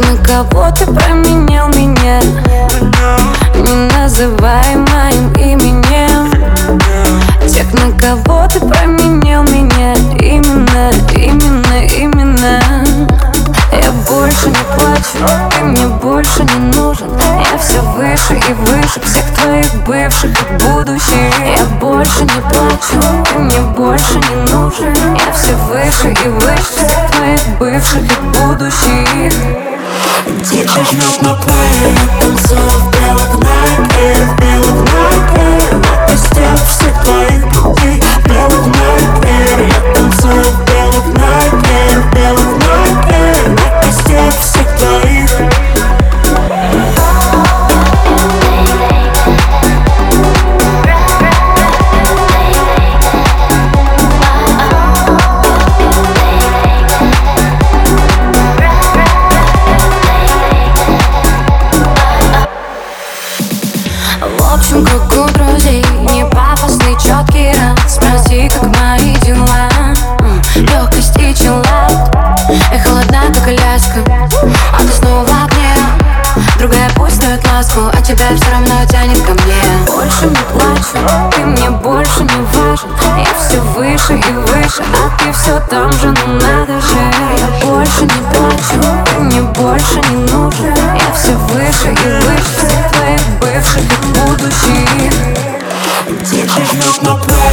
мы кого-то променял меня. Не называй моим именем. Тех, на кого ты променял меня. Именно, именно, именно. Я больше не плачу, ты мне больше не нужен. Я все выше и выше всех твоих бывших и будущих. Я больше не плачу, ты мне больше не нужен. Я все выше и выше всех твоих бывших и будущих. Диджей жмет на плей, танцую А ты снова огне Другая пусть дает ласку А тебя все равно тянет ко мне. Больше не плачу, ты мне больше не важен. Я все выше и выше, а ты все там же, ну надо же. Я больше не плачу, ты мне больше не нужен. Я все выше и выше всех твоих бывших и будущих. Жмет на плей